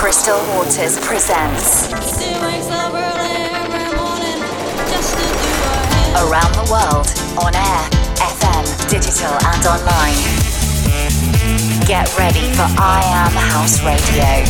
Crystal Waters presents Around the World on air, FM, digital, and online. Get ready for I Am House Radio.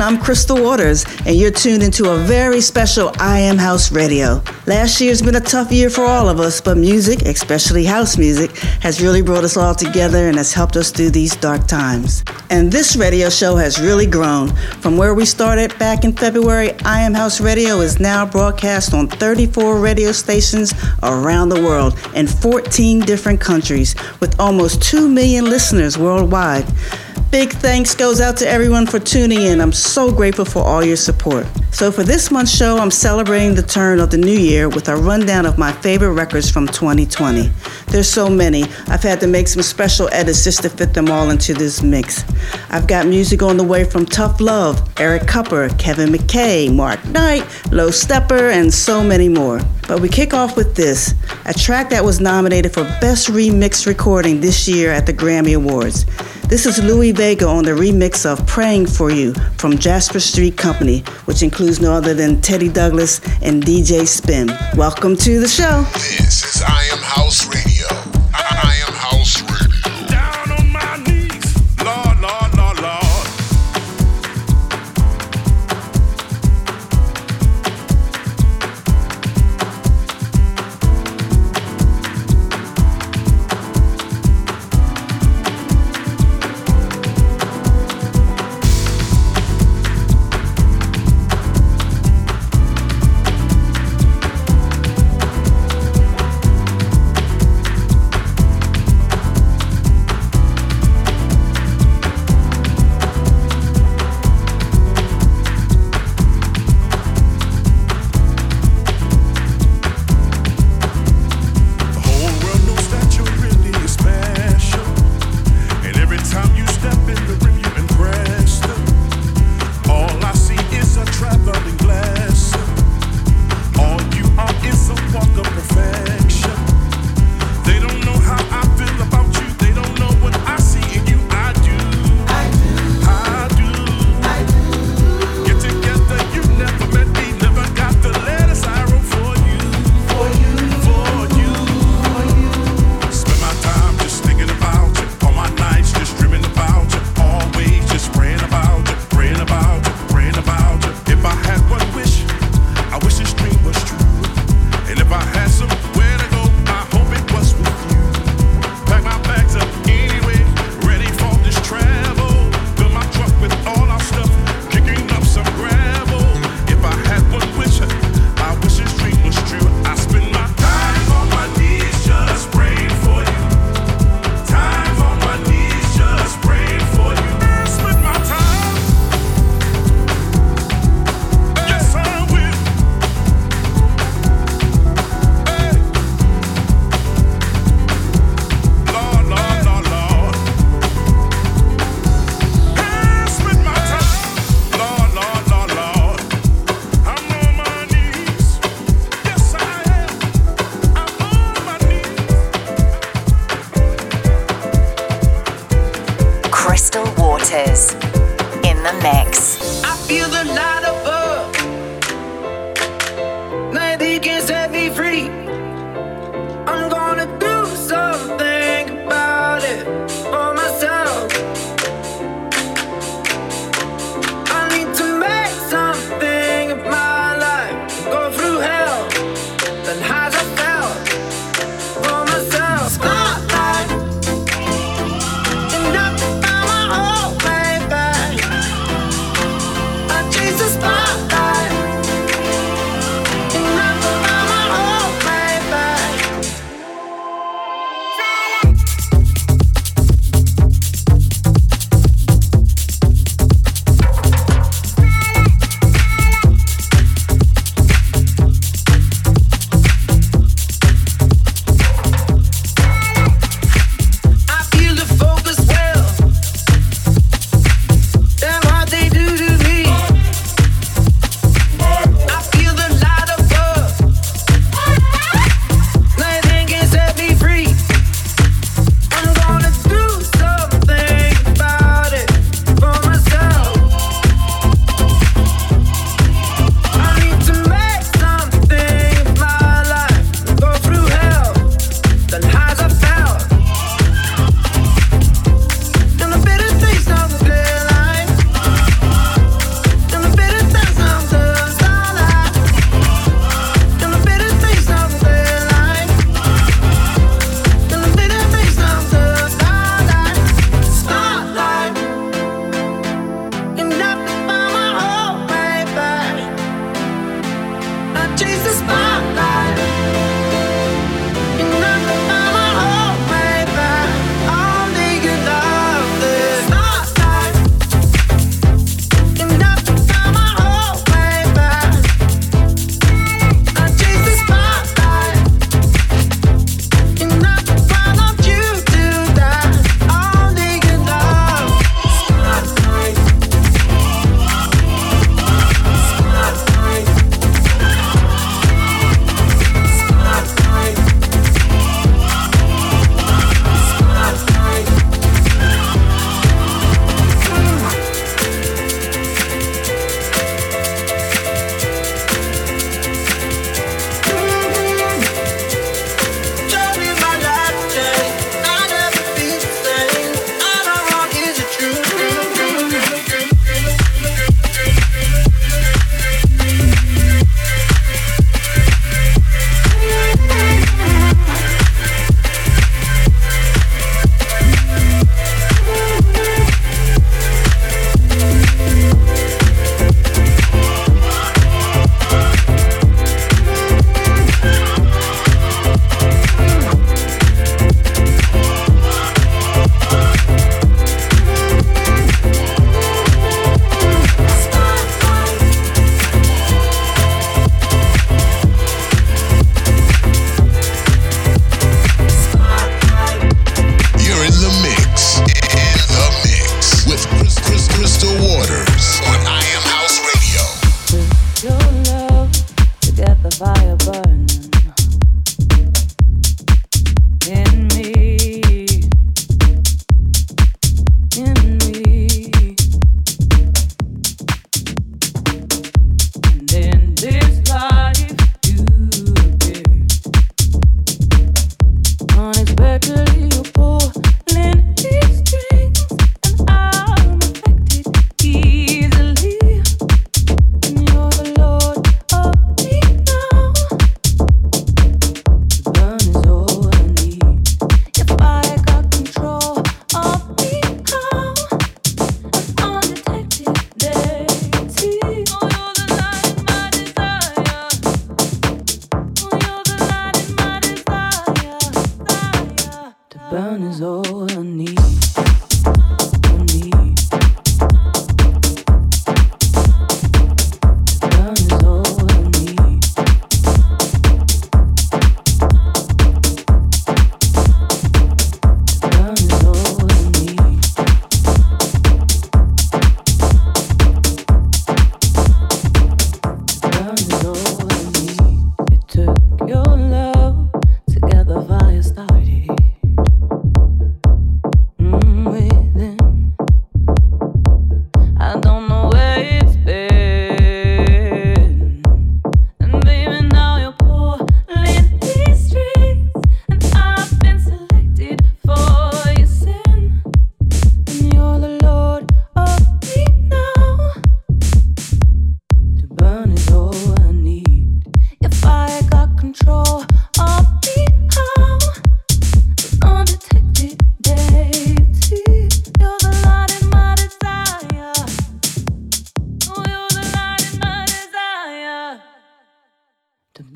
Everyone, I'm Crystal Waters, and you're tuned into a very special I Am House Radio. Last year's been a tough year for all of us, but music, especially house music, has really brought us all together and has helped us through these dark times. And this radio show has really grown. From where we started back in February, I Am House Radio is now broadcast on 34 radio stations around the world in 14 different countries with almost 2 million listeners worldwide. Big thanks goes out to everyone for tuning in. I'm so grateful for all your support. So, for this month's show, I'm celebrating the turn of the new year with a rundown of my favorite records from 2020. There's so many, I've had to make some special edits just to fit them all into this mix. I've got music on the way from Tough Love, Eric Kupper, Kevin McKay, Mark Knight, Lowsteppa, and so many more. But we kick off with this a track that was nominated for Best Remix Recording this year at the Grammy Awards. This is Louie Vega on the remix of Praying for You from Jasper Street Company, which includes no other than Teddy Douglas and DJ Spen. Welcome to the show. This is I Am House Radio. In the mix.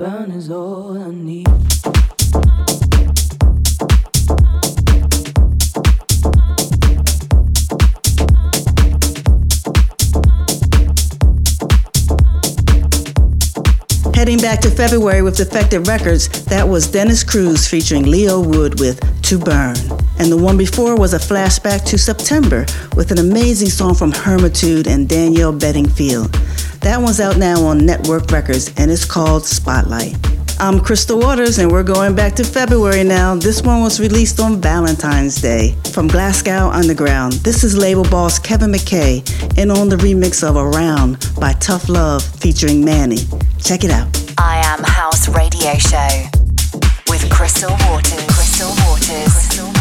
Burn is all I need. Heading back to February with Defected Records, that was Dennis Cruz featuring Leo Wood with To Burn. And the one before was a flashback to September with an amazing song from Hermitude and Danielle Bedingfield. That one's out now on Network Records and it's called Spotlight. I'm Crystal Waters and we're going back to February now. This one was released on Valentine's Day from Glasgow Underground. This is label boss Kevin McKay and on the remix of Around by Tough Love featuring Manny. Check it out. I Am House Radio Show with Crystal Waters. Crystal Waters. Crystal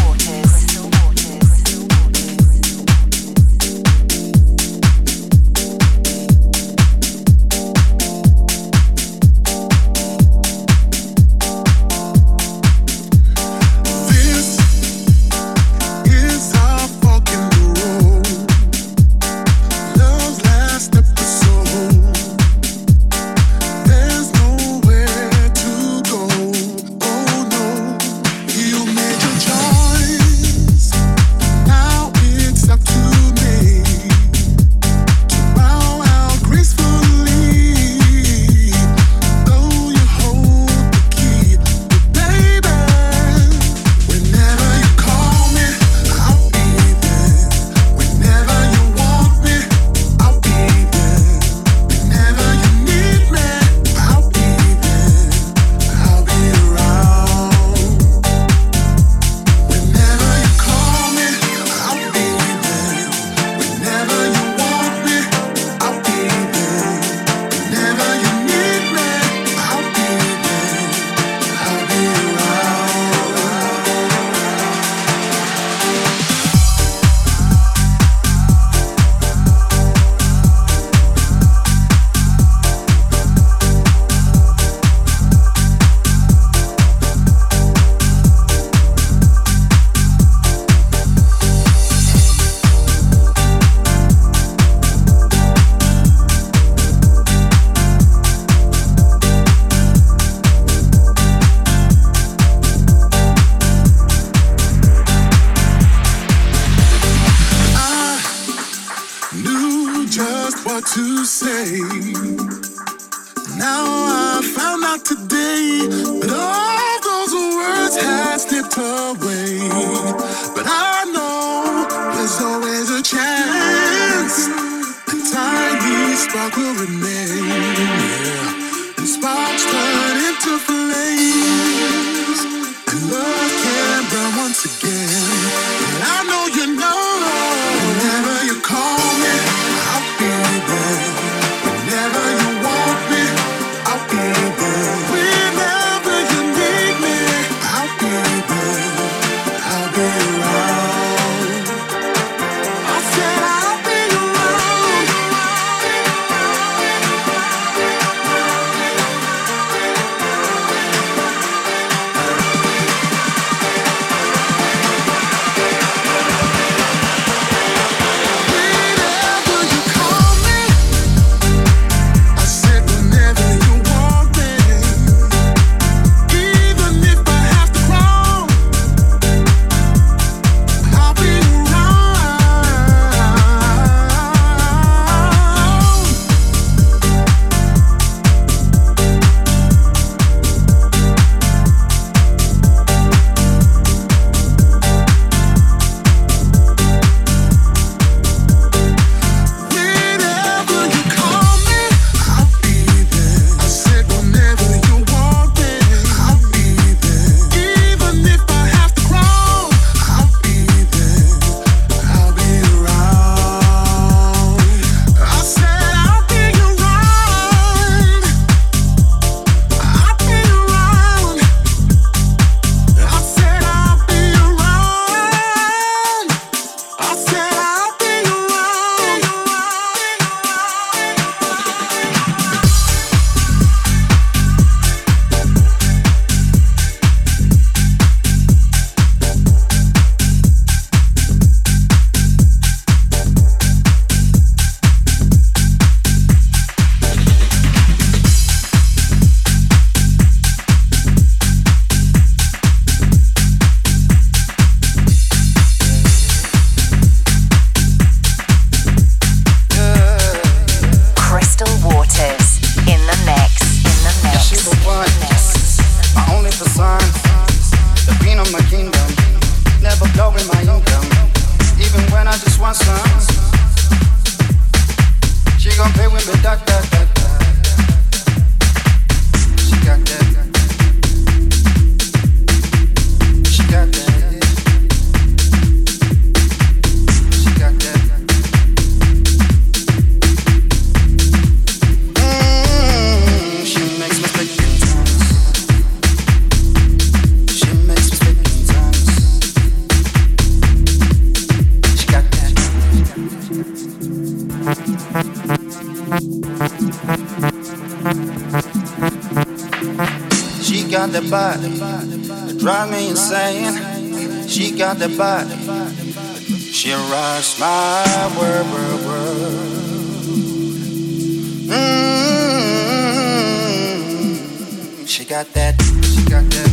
got the body. She rocks my world, world, world. Mm-hmm. She got that. She got that.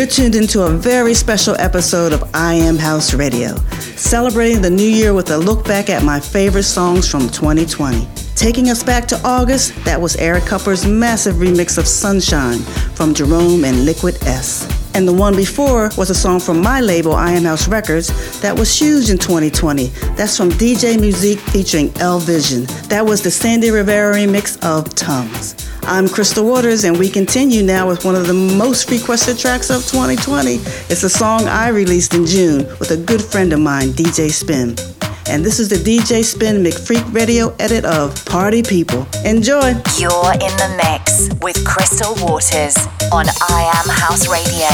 You're tuned into a very special episode of I Am House Radio, celebrating the new year with a look back at my favorite songs from 2020. Taking us back to August, that was Eric Kupper's massive remix of Sunshine from Jerome and Liquid S. And the one before was a song from my label, I Am House Records, that was huge in 2020. That's from DJ Musique featuring L Vision. That was the Sandy Rivera remix of Tongues. I'm Crystal Waters, and we continue now with one of the most requested tracks of 2020. It's a song I released in June with a good friend of mine, DJ Spen. And this is the DJ Spen McFreak radio edit of Party People. Enjoy. You're in the mix with Crystal Waters on I Am House Radio.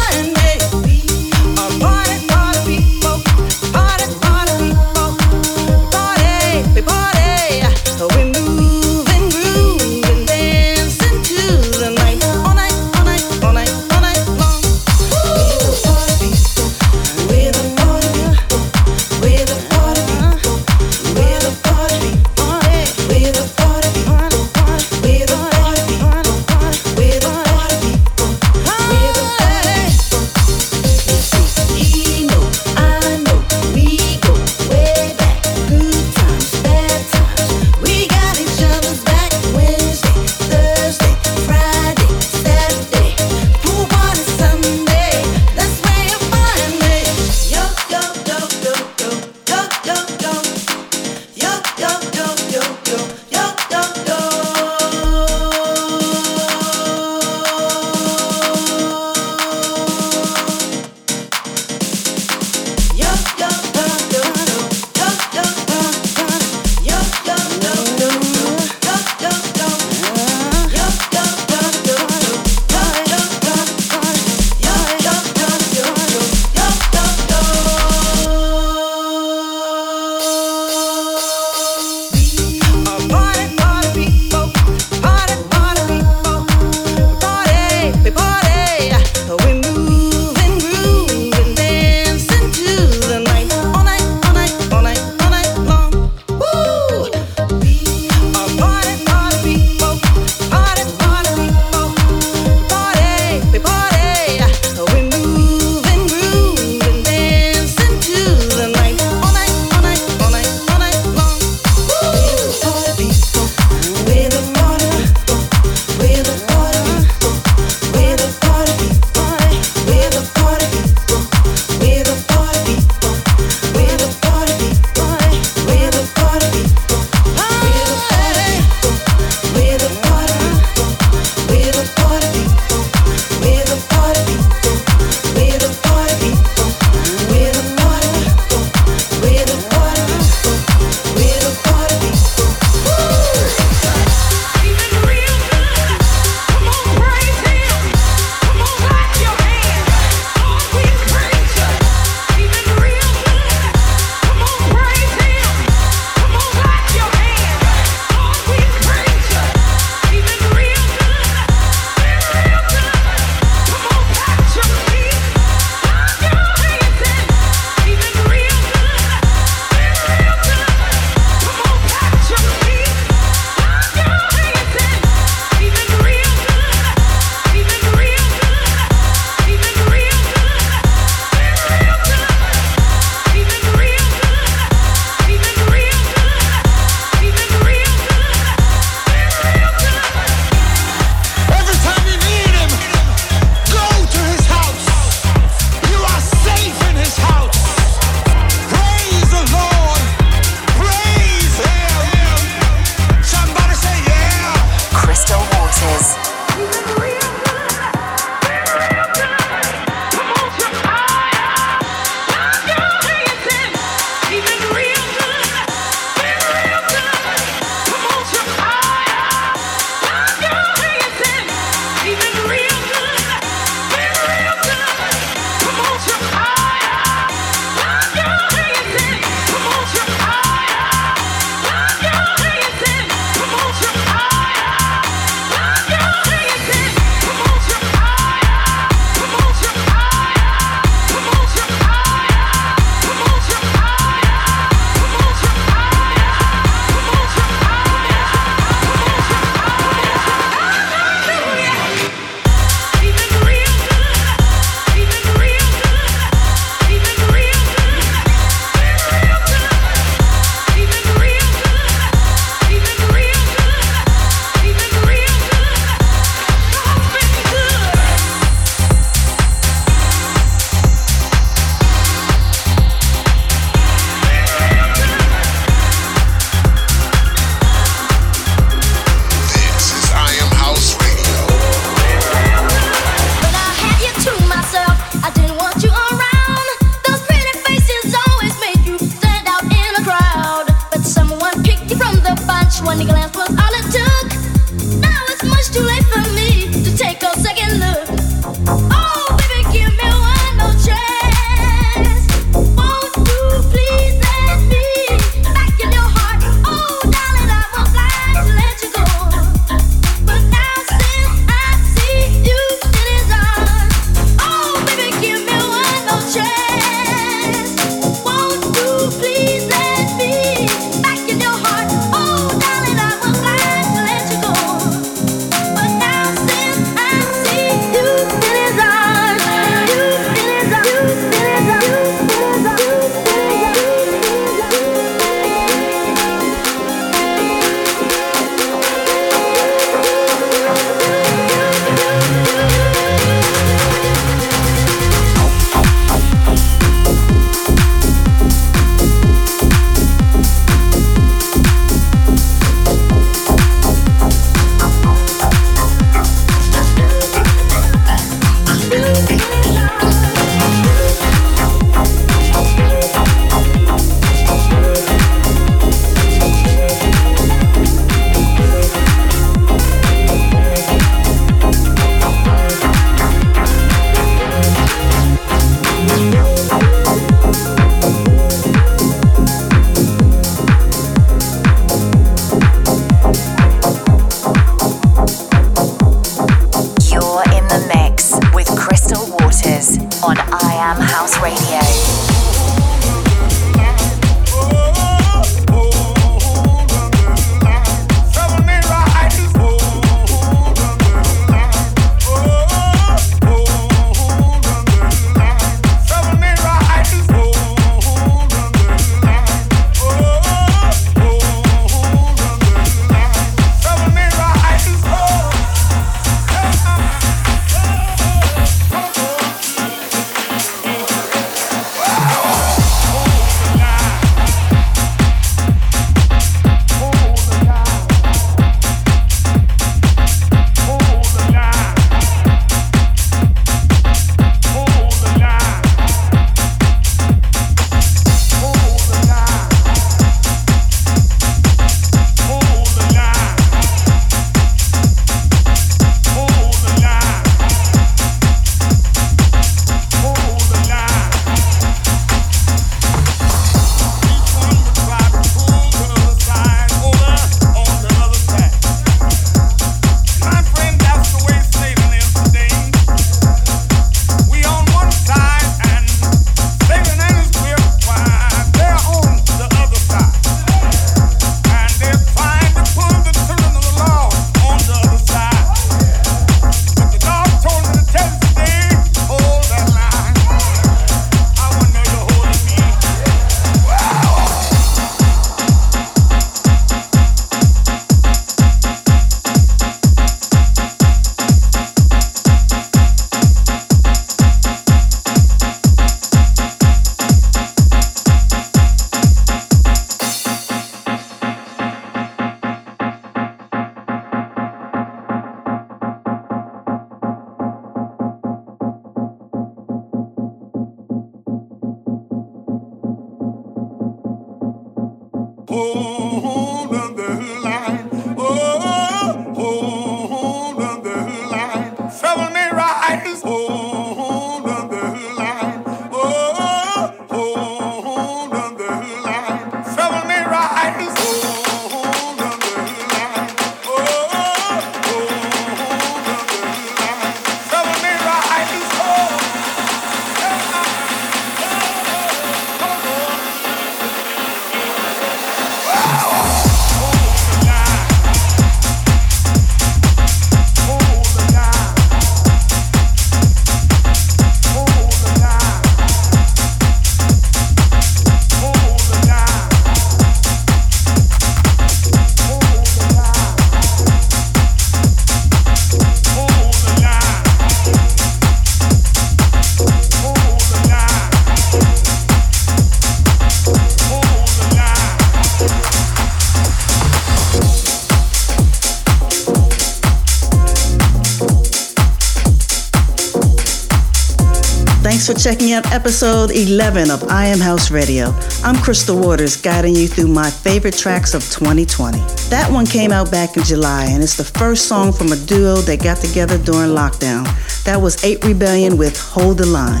Checking out episode 11 of I Am House Radio. I'm Crystal Waters, guiding you through my favorite tracks of 2020. That one came out back in July, and it's the first song from a duo that got together during lockdown. That was 8 Rebellion with Hold the Line.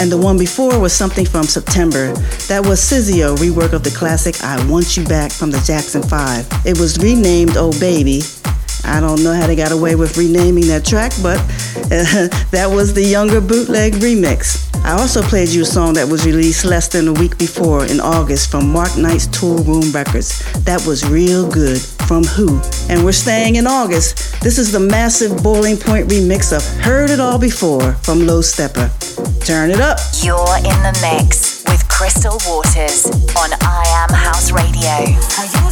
And the one before was something from September. That was Sizio rework of the classic I Want You Back from the Jackson 5. It was renamed Oh Baby, I don't know how they got away with renaming that track, but uh, that was the younger bootleg remix. I also played you a song that was released less than a week before in August from Mark Knight's Toolroom Records. That was real good from Who. And we're staying in August. This is the massive Boiling Point remix of Heard It All Before from Lowsteppa. Turn it up. You're in the mix with Crystal Waters on I Am House Radio.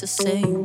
To say.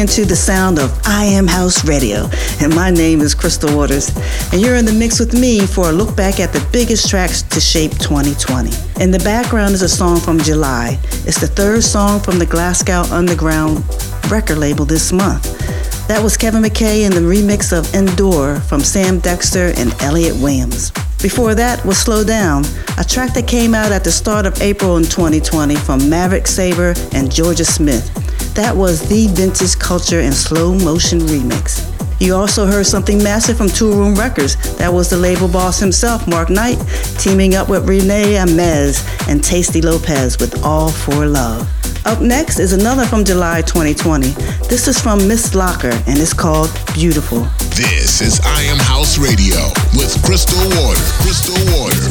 Into the sound of I Am House Radio, and my name is Crystal Waters. And you're in the mix with me for a look back at the biggest tracks to shape 2020. In the background is a song from July. It's the third song from the Glasgow Underground record label this month. That was Kevin McKay in the remix of Endure from Sam Dexter and Elliot Williams. Before that was Slow Down, a track that came out at the start of April in 2020 from Maverick Sabre and Jorja Smith. That was the Vintage Culture and Slow Motion remix. You also heard something massive from Two Toolroom Records. That was the label boss himself, Mark Knight, teaming up with Rene Amesz and Tasty Lopez with All for Love. Up next is another from July 2020. This is from Miss Locker and it's called Beautiful. This is I Am House Radio with Crystal Water. Crystal Water.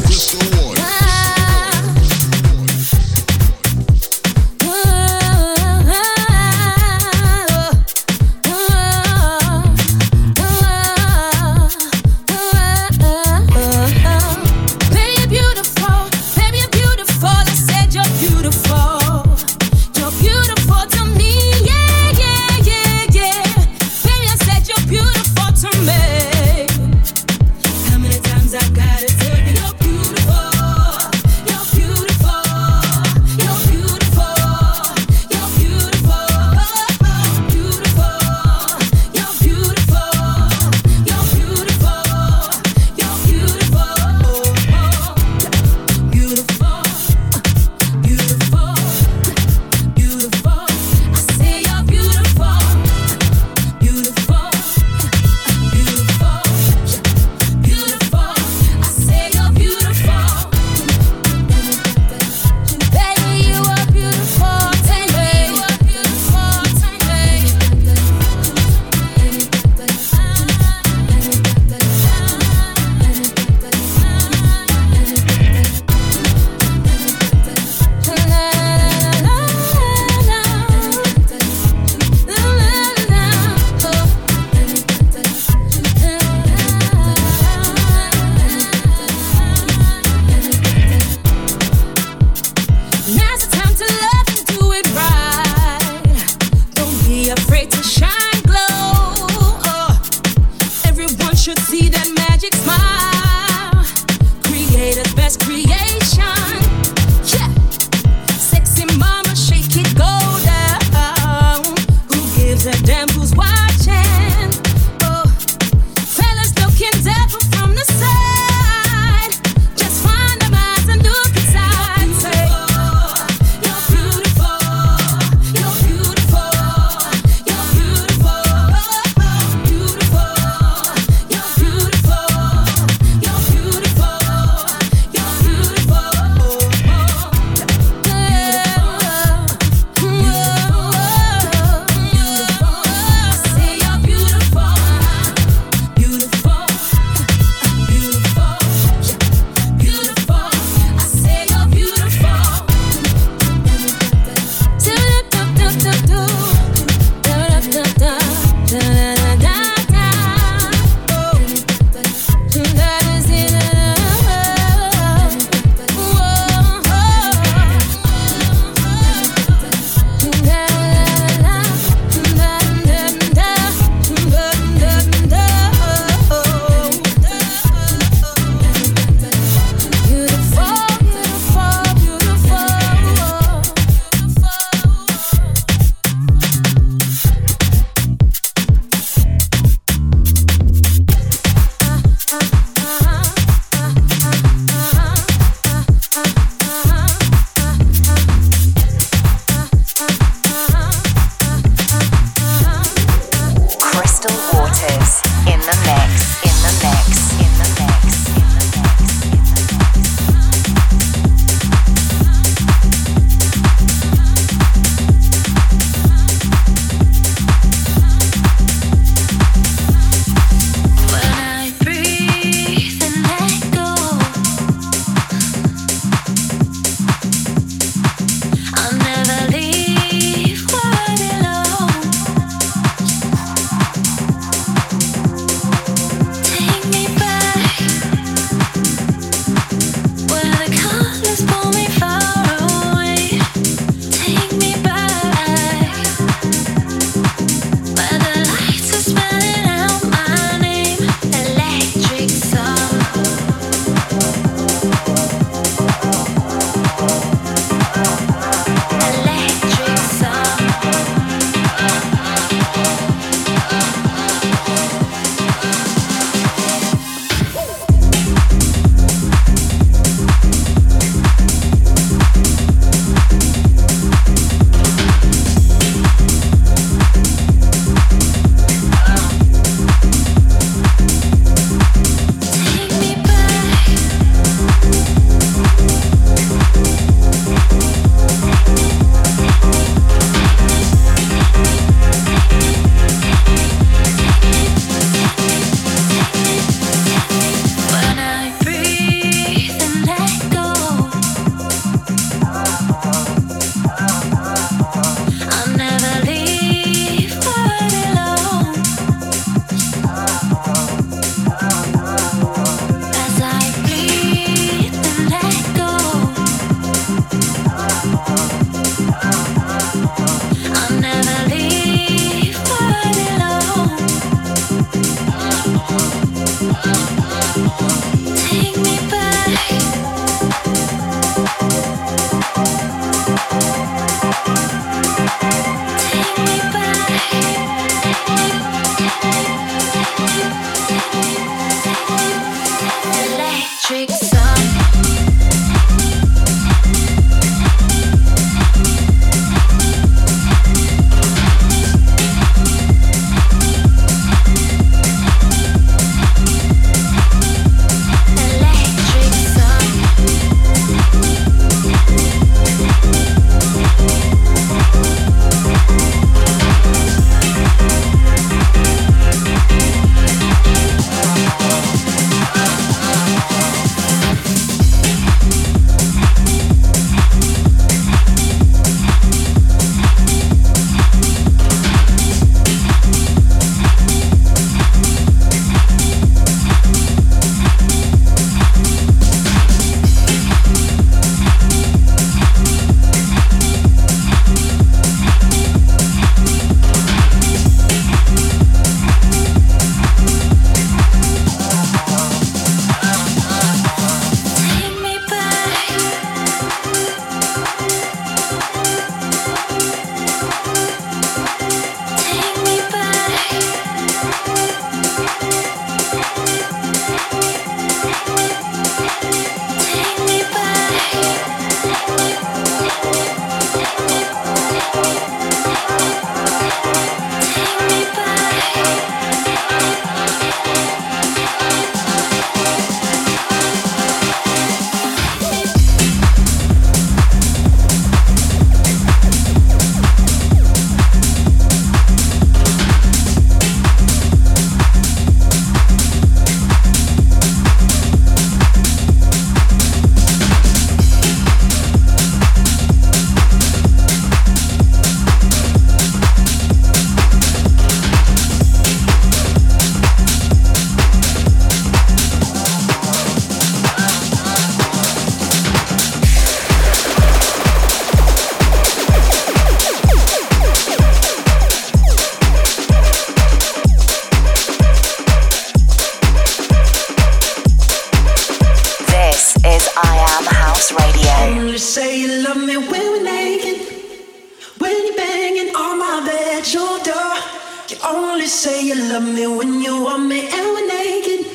love me when you want me and we're naked.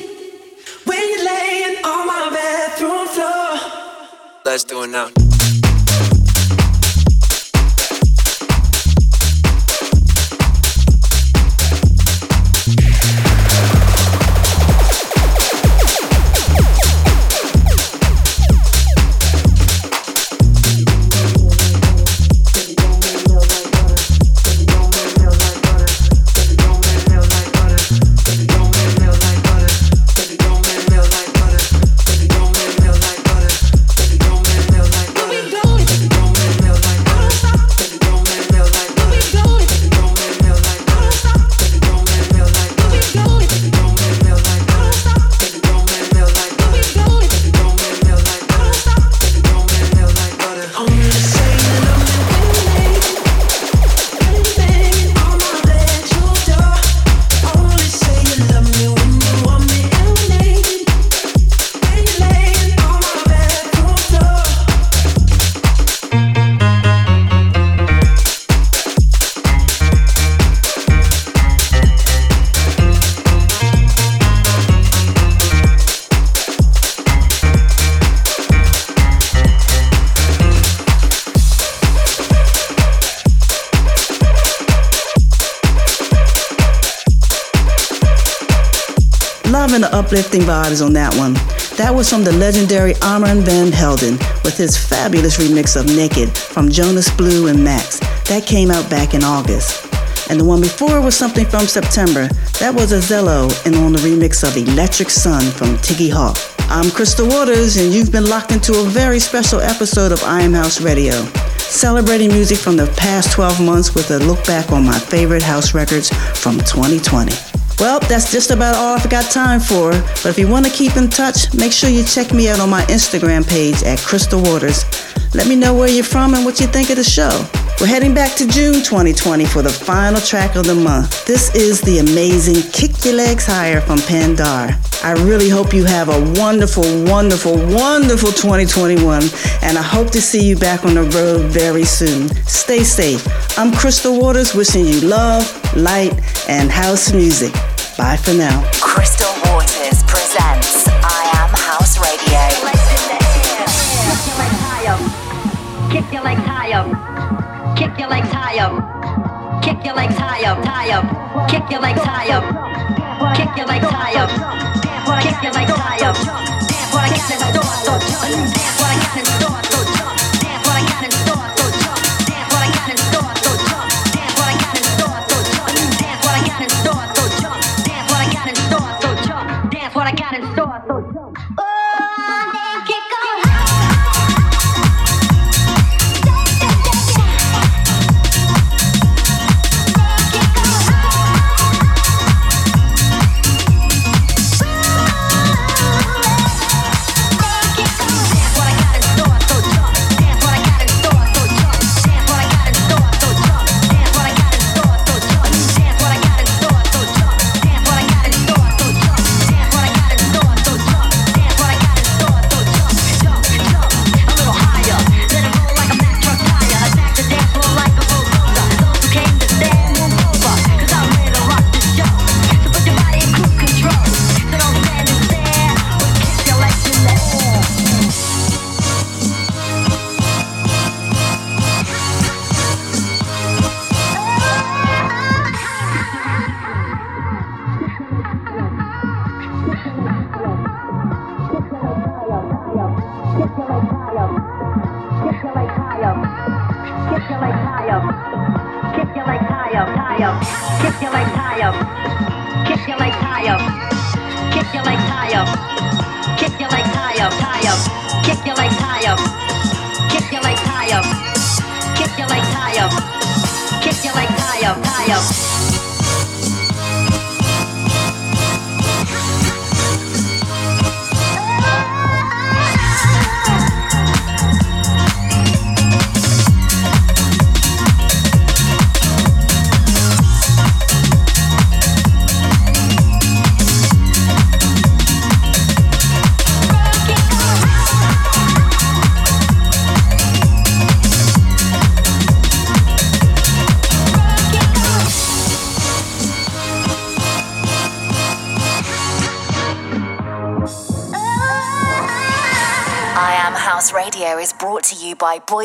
When you're laying on my bathroom floor. Let's do it now. Uplifting vibes on that one. That was from the legendary Armand Van Helden with his fabulous remix of Naked from Jonas Blue and Max. That came out back in August. And the one before was something from September. That was Azello and on the remix of Electric Sun from Tiggy Hawk. I'm Crystal Waters, and you've been locked into a very special episode of I Am House Radio, celebrating music from the past 12 months with a look back on my favorite house records from 2020. Well, that's just about all I've got time for. But if you want to keep in touch, make sure you check me out on my Instagram page at Crystal Waters. Let me know where you're from and what you think of the show. We're heading back to June 2020 for the final track of the month. This is the amazing Kick Your Legs Higher from Pandar. I really hope you have a wonderful, wonderful, wonderful 2021, and I hope to see you back on the road very soon. Stay safe. I'm Crystal Waters wishing you love, light, and house music. Bye for now. Crystal Waters presents I Am House Radio. Kick your legs higher. Kick your legs higher. Kick your legs high up. Kick your legs high up, high up. Kick your legs high up. Kick your legs high up.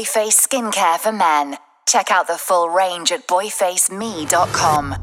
Boyface Skincare for Men. Check out the full range at boyfaceme.com.